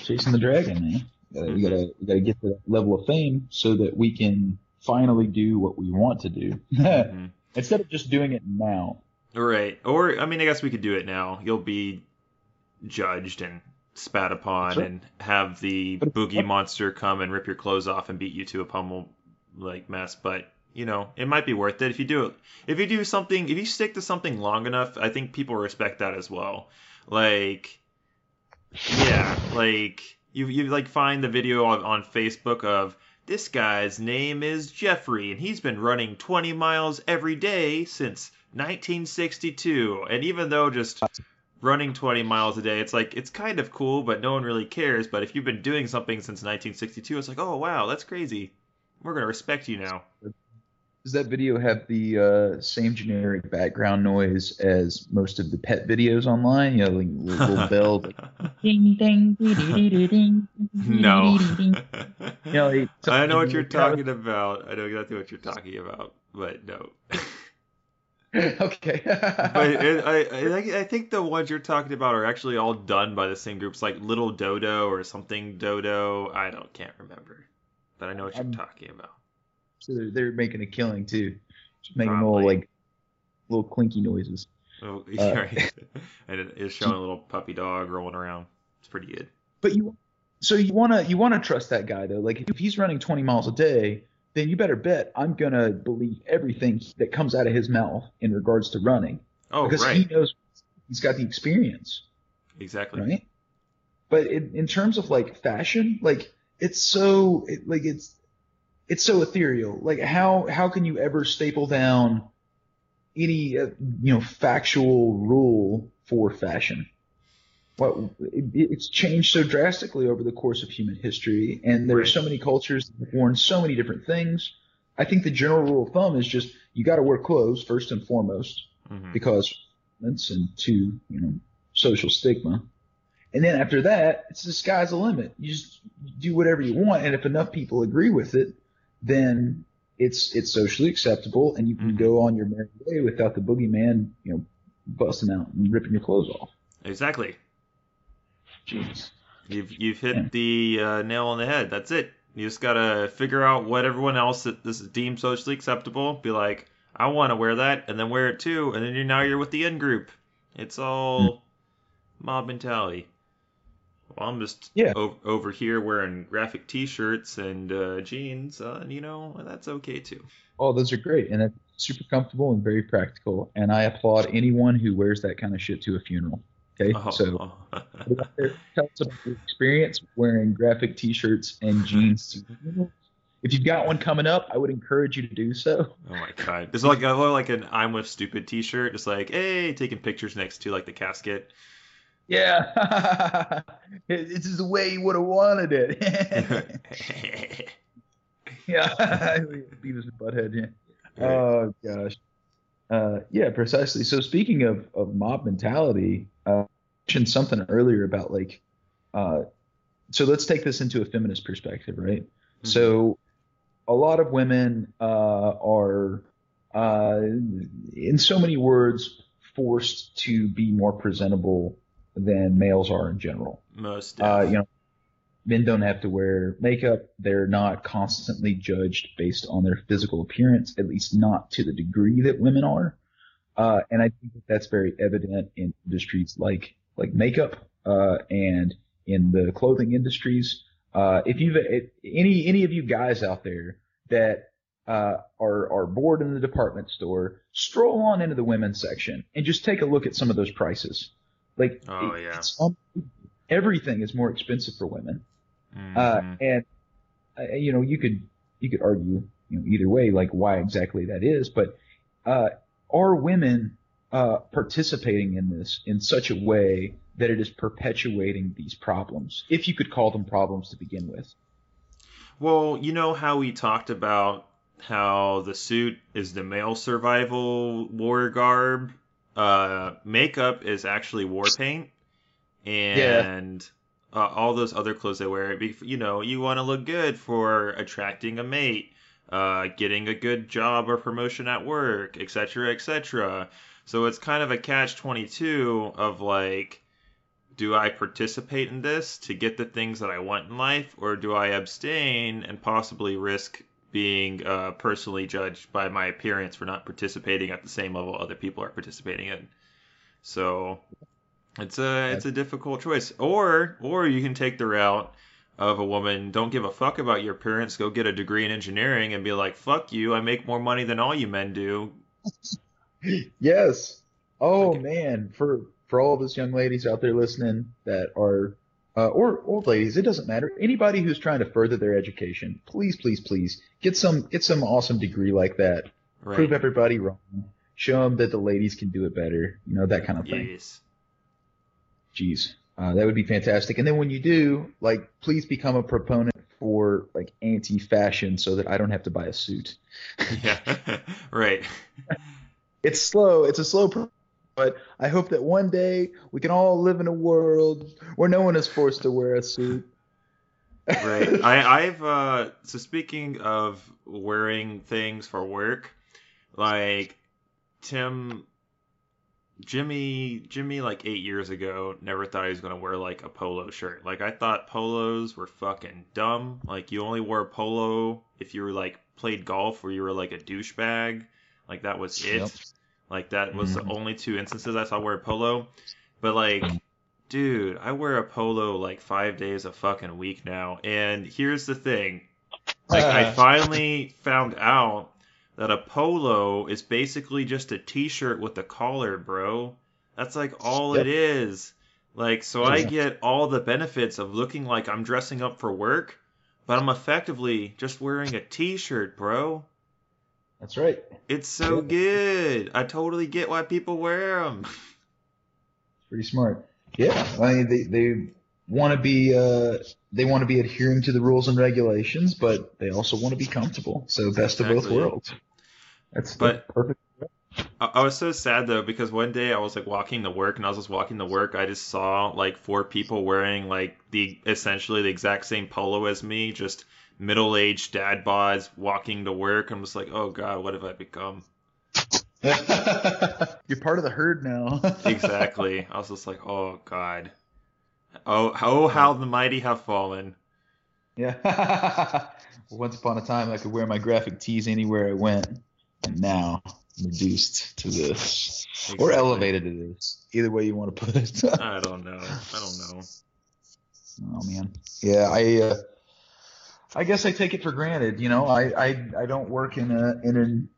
chasing the dragon, man. Uh, we gotta we gotta get to that level of fame so that we can finally do what we want to do Mhm. instead of just doing it now. Right. Or I mean, I guess we could do it now. You'll be judged and spat upon, right. and have the But- boogie monster come and rip your clothes off and beat you to a pummel like mess. But you know, it might be worth it if you do it. If you do something, if you stick to something long enough, I think people respect that as well. Like, yeah, like you you like find the video on, on Facebook of this guy's name is Jeffrey and he's been running 20 miles every day since 1962 and even though just running 20 miles a day it's like it's kind of cool but no one really cares. But if you've been doing something since 1962 it's like oh wow that's crazy. We're going to respect you now Does that video have the uh, same generic background noise as most of the pet videos online? You know, like little, little bells. Like, Ding ding dee dee dee ding. no ding. you know, like, I know what you're something like talking about I know exactly what you're talking about but no okay. but it, I, I think- I think the ones you're talking about are actually all done by the same groups, like Little Dodo or something Dodo. I don't can't remember, but I know what you're Um, talking about. So they're, they're making a killing too, just making little Probably. like little clinky noises. Oh, uh, right. and it is showing a little puppy dog rolling around. It's pretty good. But you, so you wanna you wanna trust that guy though. Like if he's running 20 miles a day, then you better bet I'm gonna believe everything that comes out of his mouth in regards to running Oh, because right. he knows he's got the experience, Exactly. right? But in, in terms of like fashion, like it's so it, like it's it's so ethereal. Like how how can you ever staple down any uh, you know factual rule for fashion? What it, it's changed so drastically over the course of human history, and there are so many cultures that have worn so many different things. I think the general rule of thumb is just you got to wear clothes first and foremost Mhm. because it's and two, you know, social stigma. And then after that, it's the sky's the limit. You just do whatever you want, and if enough people agree with it, then it's it's socially acceptable, and you can Mhm. go on your merry way without the boogeyman, you know, busting out and ripping your clothes off. Exactly. Jeez. You've you've hit Yeah. the uh, nail on the head. That's it. You just gotta figure out what everyone else that this is deemed socially acceptable. Be like, I want to wear that, and then wear it too, and then you're now you're with the in group. It's all mob mentality. Well, I'm just Yeah. o- over here wearing graphic T-shirts and uh, jeans, uh, and you know that's okay too. Oh, those are great, and it's super comfortable and very practical. And I applaud anyone who wears that kind of shit to a funeral. Okay, Oh, so oh. Get out there, Tell us about your experience wearing graphic T-shirts and jeans. If you've got one coming up, I would encourage you to do so. Oh my god! There's like a, like an "I'm with stupid" T-shirt, just like hey, taking pictures next to like the casket. Yeah, this is the way you would have wanted it. yeah, Beavis and Butthead. Yeah. Oh gosh. Uh, yeah, precisely. So speaking of, of mob mentality, uh, I mentioned something earlier about like, uh, so let's take this into a feminist perspective, right? Mm-hmm. So a lot of women uh, are, uh, in so many words, forced to be more presentable than males are in general. most Uh, you know, men don't have to wear makeup. They're not constantly judged based on their physical appearance, at least not to the degree that women are. Uh, and I think that that's very evident in industries like like makeup uh, and in the clothing industries. Uh, if you've if any any of you guys out there that uh, are are bored in the department store, stroll on into the women's section and just take a look at some of those prices. Like, Oh, it- yeah. it's unbelievable. everything is more expensive for women. Mhm. Uh, and uh, you know, you could you could argue you know either way, like why exactly that is, but uh, are women uh, participating in this in such a way that it is perpetuating these problems, if you could call them problems to begin with? Well, you know how we talked about how the suit is the male survival war garb. Uh, makeup is actually war paint, and uh, all those other clothes they wear. You know, you want to look good for attracting a mate, uh, getting a good job or promotion at work, etc., etc. So it's kind of a catch twenty two of like do I participate in this to get the things that I want in life, or do I abstain and possibly risk being uh, personally judged by my appearance for not participating at the same level other people are participating in? So it's a it's a difficult choice. Or or you can take the route of a woman don't give a fuck about your appearance, go get a degree in engineering and be like, fuck you, I make more money than all you men do. Yes. Oh Okay. man, for for all of us young ladies out there listening that are uh, or old ladies, it doesn't matter. Anybody who's trying to further their education, please, please, please get some get some awesome degree like that. Right. Prove everybody wrong. Show them that the ladies can do it better. You know that kind of thing. Yes. Jeez, uh, that would be fantastic. And then when you do, like, please become a proponent for like anti-fashion, so that I don't have to buy a suit. Yeah. right. it's slow. It's a slow process, but I hope that one day we can all live in a world where no one is forced to wear a suit. right. I, I've uh so speaking of wearing things for work, like Tim, Jimmy, Jimmy, like eight years ago, never thought he was gonna wear like a polo shirt. Like I thought polos were fucking dumb. Like you only wore polo if you were like played golf or you were like a douchebag. Like that was it. Yep. Like that was Mhm. the only two instances I saw wear a polo. But like, dude, I wear a polo like five days a fucking week now. And here's the thing. Like I finally found out that a polo is basically just a t-shirt with a collar, bro. That's like all Yep. it is. Like so I get all the benefits of looking like I'm dressing up for work, but I'm effectively just wearing a t-shirt, bro. That's right. It's so Yeah. good. I totally get why people wear them. It's Pretty smart. Yeah, I mean they they want to be uh they want to be adhering to the rules and regulations, but they also want to be comfortable. So best of both worlds. That's But- perfect. I, I was so sad though because one day I was like walking to work and I was just walking to work. I just saw like four people wearing like the essentially the exact same polo as me, just middle aged dad bods walking to work. I'm just like, oh god, what have I become? You're part of the herd now. Exactly. I was just like, oh god. Oh, oh, how the mighty have fallen. Yeah. Once upon a time, I could wear my graphic tees anywhere I went, and now I'm reduced to this, or elevated to this. Either way you want to put it. I don't know. I don't know. Oh man. Yeah, I uh, I guess I take it for granted. You know, I I, I don't work in a in an,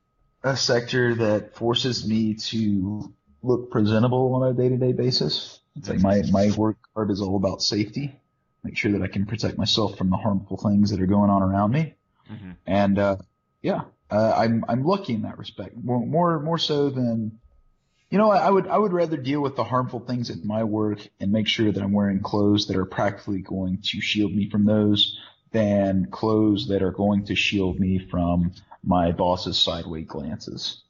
a sector that forces me to look presentable on a day to day basis. It's like my my work hard is all about safety. Make sure that I can protect myself from the harmful things that are going on around me. hmm And uh, yeah, uh, I'm I'm lucky in that respect. More more more so than you know. I, I would I would rather deal with the harmful things at my work and make sure that I'm wearing clothes that are practically going to shield me from those than clothes that are going to shield me from my boss's sideways glances.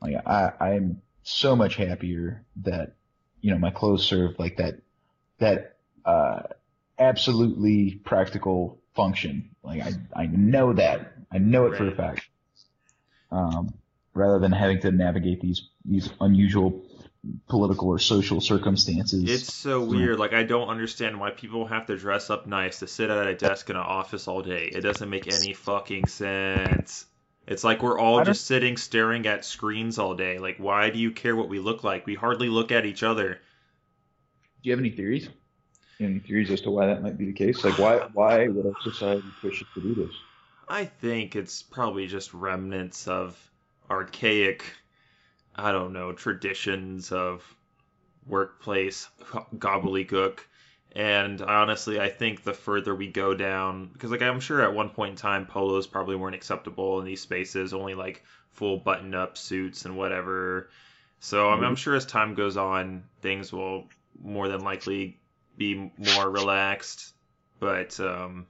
Like I I'm so much happier that you know my clothes serve like that that uh absolutely practical function. Like I, I know that. I know it for a fact. Um, rather than having to navigate these these unusual political or social circumstances. It's so weird. Like I don't understand why people have to dress up nice to sit at a desk in an office all day. It doesn't make any fucking sense. It's like we're all just sitting staring at screens all day. Like why do you care what we look like? We hardly look at each other. Do you have any theories? Any theories as to why that might be the case? Like why why would our society push us to do this? I think it's probably just remnants of archaic, I don't know, traditions of workplace gobbledygook. And honestly, I think the further we go down, because like I'm sure at one point in time, polos probably weren't acceptable in these spaces, only like full button-up suits and whatever. So I'm, I'm sure as time goes on, things will more than likely be more relaxed. But um,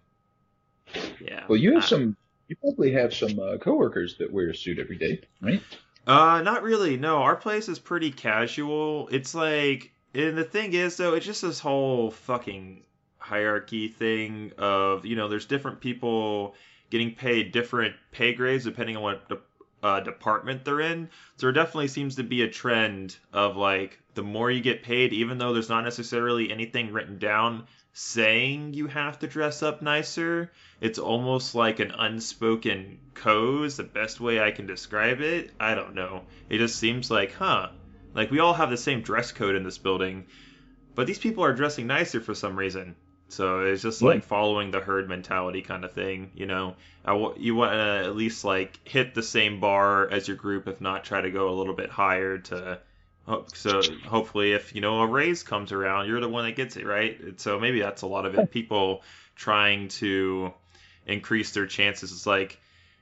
yeah. Well, you have I- some. You probably have some uh, coworkers that wear a suit every day, right? Uh, not really. No, our place is pretty casual. It's like, and the thing is, though, it's just this whole fucking hierarchy thing of, you know, there's different people getting paid different pay grades depending on what de- uh, department they're in. So there definitely seems to be a trend of like, the more you get paid, even though there's not necessarily anything written down saying you have to dress up nicer, it's almost like an unspoken code is the best way I can describe it. I don't know. It just seems like, huh? Like we all have the same dress code in this building, but these people are dressing nicer for some reason. So it's just like following the herd mentality kind of thing, you know. I w- you want to at least like hit the same bar as your group, if not try to go a little bit higher to. So hopefully, if you know a raise comes around, you're the one that gets it, right? So maybe that's a lot of it. People trying to increase their chances. It's like,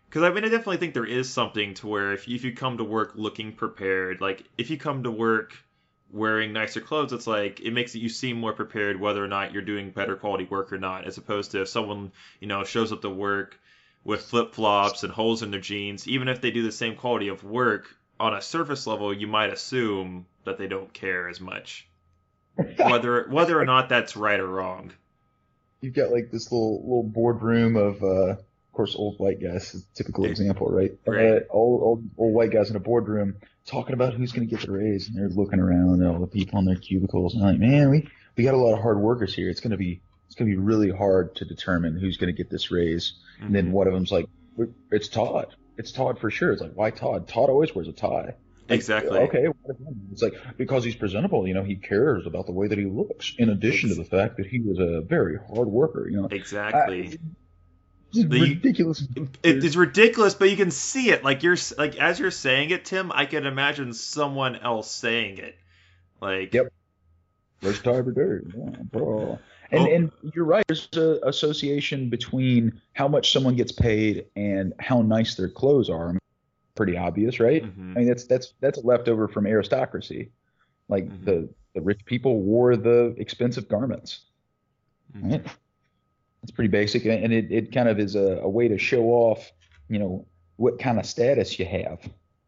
because I mean, I definitely think there is something to where if you, if you come to work looking prepared, like if you come to work wearing nicer clothes, it's like it makes you seem more prepared whether or not you're doing better quality work or not, as opposed to if someone you know shows up to work with flip flops and holes in their jeans, even if they do the same quality of work on a surface level, you might assume that they don't care as much, whether whether or not that's right or wrong. You've got like this little little boardroom of uh, of course, old white guys is a typical example, right? Right. Uh, old, old, old white guys in a boardroom talking about who's going to get the raise, and they're looking around at all the people in their cubicles, and like, man, we we got a lot of hard workers here. It's going to be it's going to be really hard to determine who's going to get this raise. And then one of them's like, it's Todd. It's Todd for sure. It's like, why Todd? Todd always wears a tie. Like, Exactly. Okay. what of him? It's like because he's presentable. You know, he cares about the way that he looks. In addition to the fact that he was a very hard worker. You know, Exactly. It's The- ridiculous. It, it's ridiculous, but you can see it. Like you're like as you're saying it, Tim. I can imagine someone else saying it. Like Yep. First time ever did. Yeah, bro. And Oh. and you're right. There's an association between how much someone gets paid and how nice their clothes are. I mean, pretty obvious, right? Mhm. I mean, that's that's that's a leftover from aristocracy. Like Mhm. the the rich people wore the expensive garments. Mhm. Right? It's pretty basic, and and it, it kind of is a, a way to show off, you know, what kind of status you have.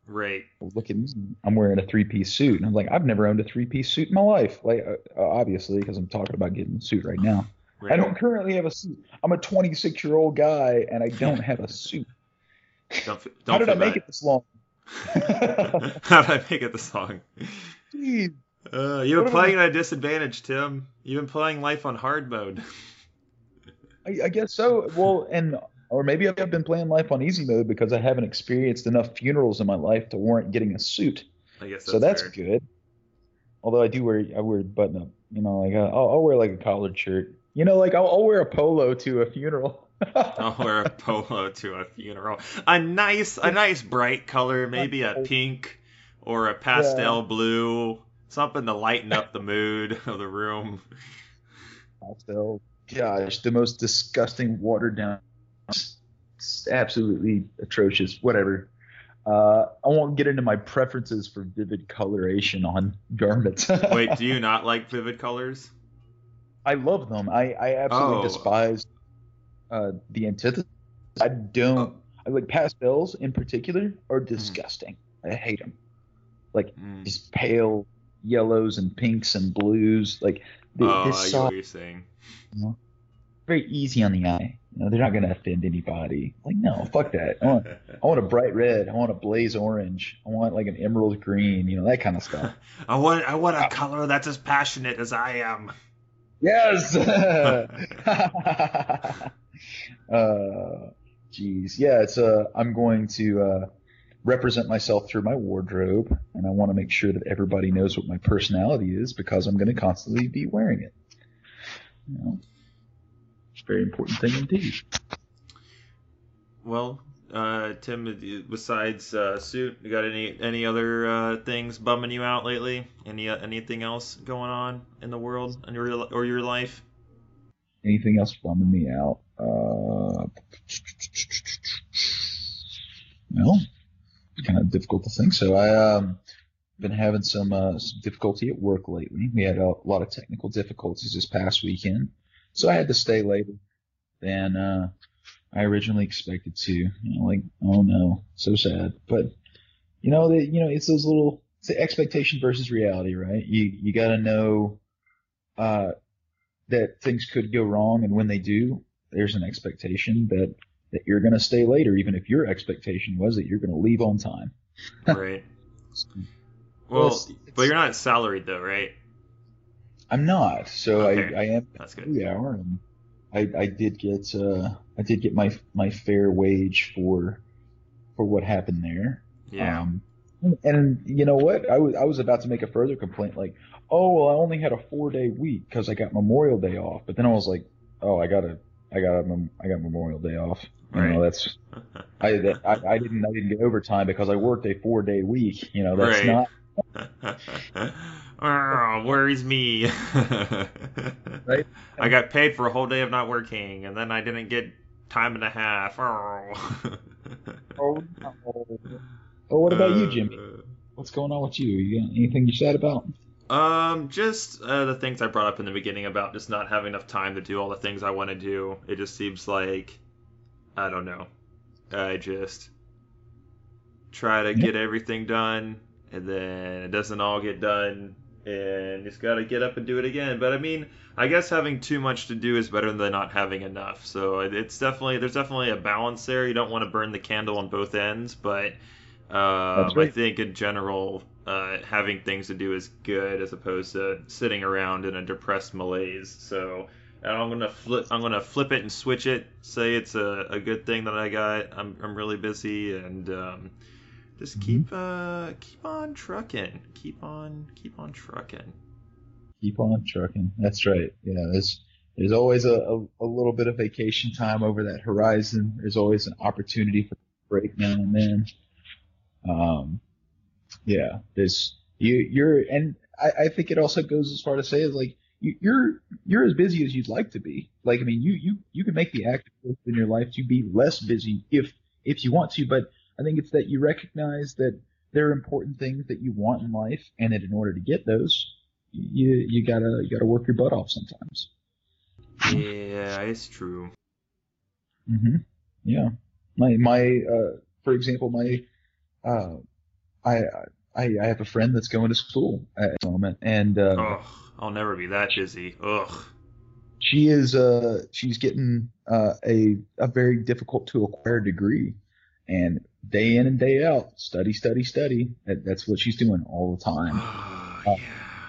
Right. Look at me, I'm wearing a three piece suit, and I'm like, I've never owned a three piece suit in my life. Like, uh, uh, obviously, because I'm talking about getting a suit right now. Right. I don't currently have a suit. I'm a 26 year old guy, and I don't have a suit. Don't, How don't did I make bad. it this long? How did I make it this long? Jeez. Uh, you've been playing at a disadvantage, Tim. You've been playing life on hard mode. I, I guess so. Well, and or maybe I've been playing life on easy mode because I haven't experienced enough funerals in my life to warrant getting a suit. I guess that's so that's fair. good. Although I do wear I wear button up, you know, like uh, I'll, I'll wear like a collared shirt. You know, like I'll, I'll wear a polo to a funeral. I'll wear a polo to a funeral. A nice, a nice bright color, maybe a pink or a pastel blue, something to lighten up the mood of the room. Pastel. Gosh, the most disgusting, watered down, it's absolutely atrocious. Whatever. Uh, I won't get into my preferences for vivid coloration on garments. Wait, do you not like vivid colors? I love them. I, I absolutely Oh. despise uh, the antithesis. I don't. Oh. I like pastels in particular are disgusting. I hate them. Like Mm. these pale yellows and pinks and blues. Like th- Oh, this soft, you're saying. very easy on the eye. You know, they're not going to offend anybody. Like no, fuck that. I want, I want a bright red. I want a blaze orange. I want like an emerald green. You know that kind of stuff. I want, I want a color that's as passionate as I am. Yes. uh, geez, yeah. It's uh, I'm going to uh, represent myself through my wardrobe, and I want to make sure that everybody knows what my personality is because I'm going to constantly be wearing it. You know, very important thing indeed. Well, uh, Tim, besides uh, suit, you got any any other uh, things bumming you out lately? Any uh, anything else going on in the world and your or your life? Anything else bumming me out? Uh, no, kind of difficult to think. So I um been having some uh, some difficulty at work lately. We had a lot of technical difficulties this past weekend, so I had to stay later than uh, I originally expected to. You know, like oh no, so sad. But you know, the, you know, it's those little it's the expectation versus reality, right? You you got to know uh, that things could go wrong, and when they do, there's an expectation that that you're going to stay later, even if your expectation was that you're going to leave on time. Right. Well, Well, it's- but you're not salaried though, right? I'm not, so Okay. I, I am That's good. three hour, and I, I did get uh, I did get my my fair wage for for what happened there. Yeah. Um, and you know what? I was I was about to make a further complaint, like, oh well, I only had a four day week because I got Memorial Day off. But then I was like, oh, I got a I got a I got Memorial Day off. You know, Right. that's I, that, I I didn't I didn't get overtime because I worked a four day week. You know, that's Right. not oh, worries me. Right. I got paid for a whole day of not working, and then I didn't get time and a half. Oh. Oh, no. Oh, what about you, Jimmy? Uh, What's going on with you? You got anything you sad about? Um, just uh, the things I brought up in the beginning about just not having enough time to do all the things I want to do. It just seems like I don't know. I just try to Yeah. get everything done, and then it doesn't all get done, and just got to get up and do it again. But I mean, I guess having too much to do is better than not having enough. So it's definitely there's definitely a balance there. You don't want to burn the candle on both ends, but um, right. I think in general, uh, having things to do is good as opposed to sitting around in a depressed malaise. So I'm gonna flip. I'm gonna flip it and switch it. Say it's a, a good thing that I got. I'm I'm really busy and um, just keep uh keep on trucking. Keep on keep on trucking. Keep on trucking. That's right. Yeah, there's there's always a, a, a little bit of vacation time over that horizon. There's always an opportunity for break now and then. Um, yeah, there's you you're and I, I think it also goes as far to say is like you, you're you're as busy as you'd like to be. Like I mean, you you you can make the active in your life to be less busy if if you want to, but I think it's that you recognize that there are important things that you want in life, and that in order to get those, you you gotta you gotta work your butt off sometimes. Yeah, it's true. hmm Yeah. My my uh for example my uh I I I have a friend that's going to school at the moment and uh Ugh, I'll never be that busy. Ugh. she is uh she's getting uh a a very difficult to acquire degree and day in and day out study study study that, that's what she's doing all the time. yeah.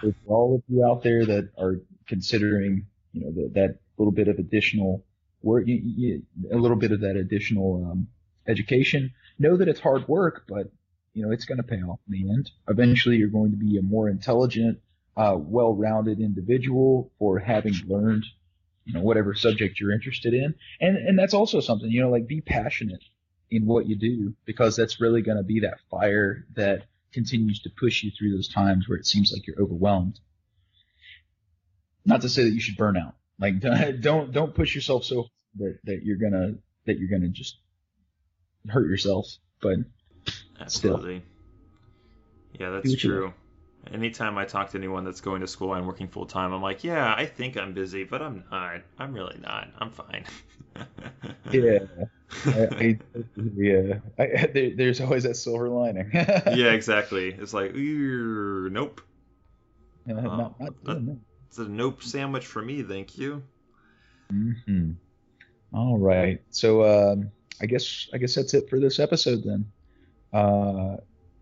for all of you out there that are considering, you know, the, that little bit of additional work, you, you, a little bit of that additional um, education, know that it's hard work, but you know it's going to pay off in the end. Eventually, you're going to be a more intelligent, uh, well-rounded individual for having learned, you know, whatever subject you're interested in, and and that's also something, you know, like be passionate in what you do because that's really going to be that fire that continues to push you through those times where it seems like you're overwhelmed. Not to say that you should burn out. Like don't don't push yourself so that, that you're gonna that you're gonna just hurt yourself. But Absolutely. Yeah, that's what you true. Anytime I talk to anyone that's going to school and working full time, I'm like, yeah, I think I'm busy, but I'm not. I'm really not. I'm fine. yeah, I, I, yeah, I, there, there's always that silver lining. yeah, exactly. It's like, "Ew, nope. not, not that. It's a nope sandwich for me, thank you. hmm All right. So um, I guess I guess that's it for this episode then. Uh,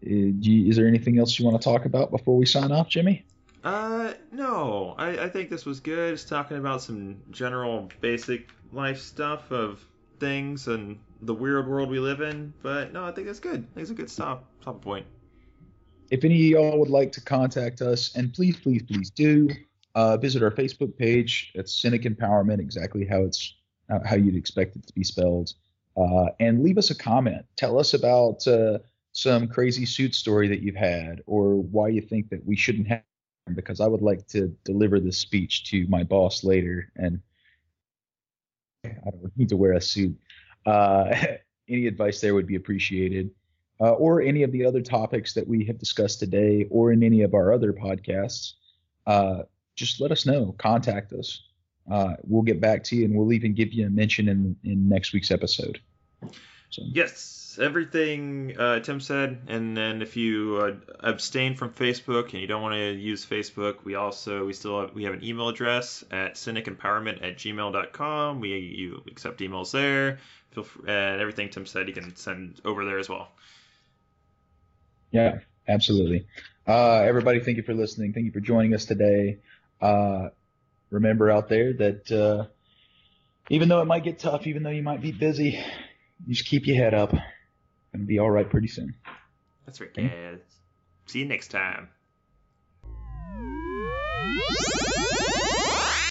you- is there anything else you want to talk about before we sign off, Jimmy? Uh, no. I, I think this was good. Just talking about some general basic life stuff of things and the weird world we live in. But no, I think that's good. I think it's a good stop, stop point. If any of y'all would like to contact us, and please, please, please do uh, visit our Facebook page. It's Cynic Empowerment, exactly how it's uh, how you'd expect it to be spelled, uh, and leave us a comment. Tell us about uh, some crazy suit story that you've had, or why you think that we shouldn't have. Because I would like to deliver this speech to my boss later, and I don't need to wear a suit. Uh, any advice there would be appreciated uh, or any of the other topics that we have discussed today, or in any of our other podcasts, uh, just let us know. Contact us. Uh, we'll get back to you, and we'll even give you a mention in in next week's episode. So, Yes, everything uh, Tim said. And then if you uh, abstain from Facebook and you don't want to use Facebook, we also we still have, we have an email address at cynicempowerment at gmail.com. We you accept emails there. Feel free, and everything Tim said you can send over there as well. yeah, absolutely. Uh, everybody, thank you for listening. Thank you for joining us today. Uh, remember out there that uh, even though it might get tough, even though you might be busy, just keep your head up and be all right pretty soon. That's right, guys. See you next time.